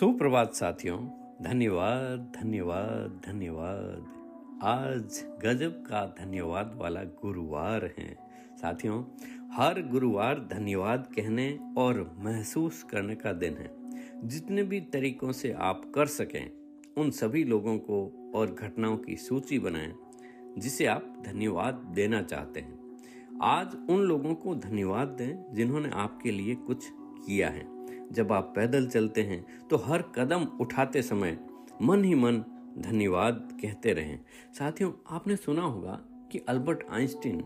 सुप्रभात साथियों। धन्यवाद धन्यवाद धन्यवाद। आज गजब का धन्यवाद वाला गुरुवार है। साथियों, हर गुरुवार धन्यवाद कहने और महसूस करने का दिन है। जितने भी तरीकों से आप कर सकें, उन सभी लोगों को और घटनाओं की सूची बनाएँ, जिसे आप धन्यवाद देना चाहते हैं। आज उन लोगों को धन्यवाद दें जिन्होंने आपके लिए कुछ किया है। जब आप पैदल चलते हैं तो हर कदम उठाते समय मन ही मन धन्यवाद कहते रहें। साथियों, आपने सुना होगा कि अल्बर्ट आइंस्टीन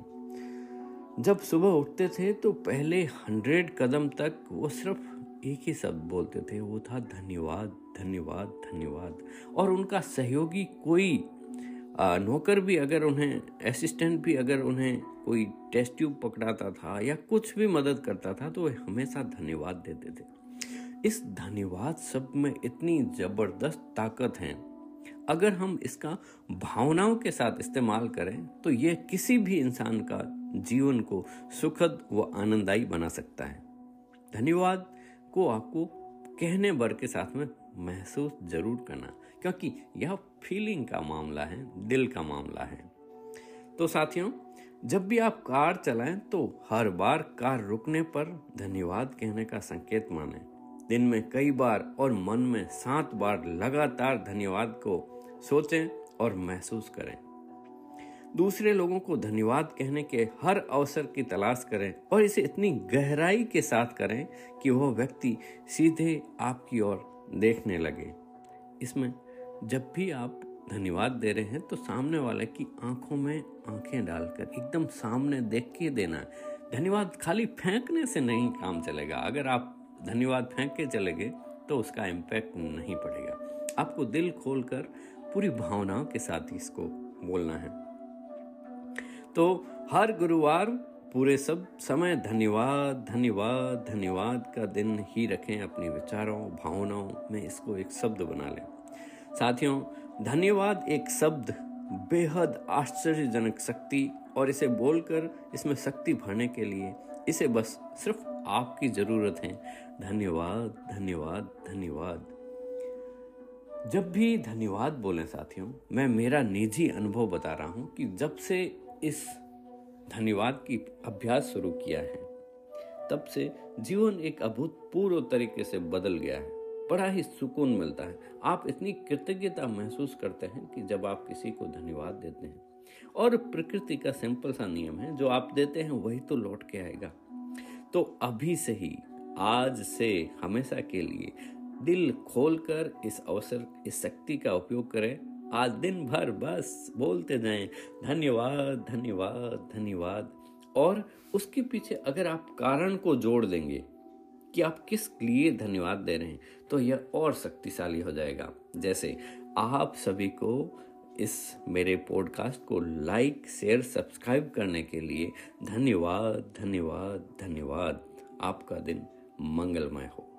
जब सुबह उठते थे तो पहले हंड्रेड कदम तक वो सिर्फ़ एक ही शब्द बोलते थे। वो था धन्यवाद धन्यवाद धन्यवाद। और उनका सहयोगी कोई नौकर भी अगर उन्हें, असिस्टेंट भी अगर उन्हें कोई टेस्ट ट्यूब पकड़ाता था या कुछ भी मदद करता था तो वे हमेशा धन्यवाद देते थे। इस धन्यवाद शब्द में इतनी ज़बरदस्त ताकत है। अगर हम इसका भावनाओं के साथ इस्तेमाल करें तो यह किसी भी इंसान का जीवन को सुखद व आनंददायी बना सकता है। धन्यवाद को आपको कहने भर के साथ में महसूस ज़रूर करना, क्योंकि यह फीलिंग का मामला है, दिल का मामला है। तो साथियों, जब भी आप कार चलाएँ तो हर बार कार रुकने पर धन्यवाद कहने का संकेत माने। दिन में कई बार और मन में सात बार लगातार धन्यवाद को सोचें और महसूस करें। दूसरे लोगों को धन्यवाद कहने के हर अवसर की तलाश करें और इसे इतनी गहराई के साथ करें कि वह व्यक्ति सीधे आपकी ओर देखने लगे। इसमें जब भी आप धन्यवाद दे रहे हैं तो सामने वाले की आँखों में आँखें डालकर एकदम सामने देख के देना। धन्यवाद खाली फेंकने से नहीं काम चलेगा। अगर आप धन्यवाद फेंक के चले गए तो उसका इम्पैक्ट नहीं पड़ेगा। आपको दिल खोलकर पूरी भावनाओं के साथ ही इसको बोलना है। तो हर गुरुवार पूरे सब समय धन्यवाद धन्यवाद धन्यवाद का दिन ही रखें अपने विचारों, भावनाओं में इसको एक शब्द बना लें। साथियों, धन्यवाद एक शब्द बेहद आश्चर्यजनक शक्ति और इसे बोलकर इसमें शक्ति भरने के लिए इसे बस सिर्फ़ आपकी ज़रूरत है। धन्यवाद धन्यवाद धन्यवाद। जब भी धन्यवाद बोलें साथियों, मैं मेरा निजी अनुभव बता रहा हूँ कि जब से इस धन्यवाद की अभ्यास शुरू किया है, तब से जीवन एक अभूतपूर्व तरीके से बदल गया है। बड़ा ही सुकून मिलता है। आप इतनी कृतज्ञता महसूस करते हैं कि जब आप किसी को धन्यवाद देते हैं और प्रकृति का सिंपल सा नियम है, जो आप देते हैं, वही तो लौट के आएगा। तो अभी से ही, आज से हमेशा के लिए, दिल खोलकर इस अवसर, इस शक्ति का उपयोग करें। आज दिन भर बस बोलते जाएँ, धन्यवाद धन्यवाद धन्यवाद। और उसके पीछे अगर आप कारण को जोड़ देंगे कि आप किस लिए धन्यवाद दे रहे हैं तो यह और शक्तिशाली हो जाएगा। जैसे आप सभी को इस मेरे पॉडकास्ट को लाइक, शेयर, सब्सक्राइब करने के लिए धन्यवाद धन्यवाद धन्यवाद। आपका दिन मंगलमय हो।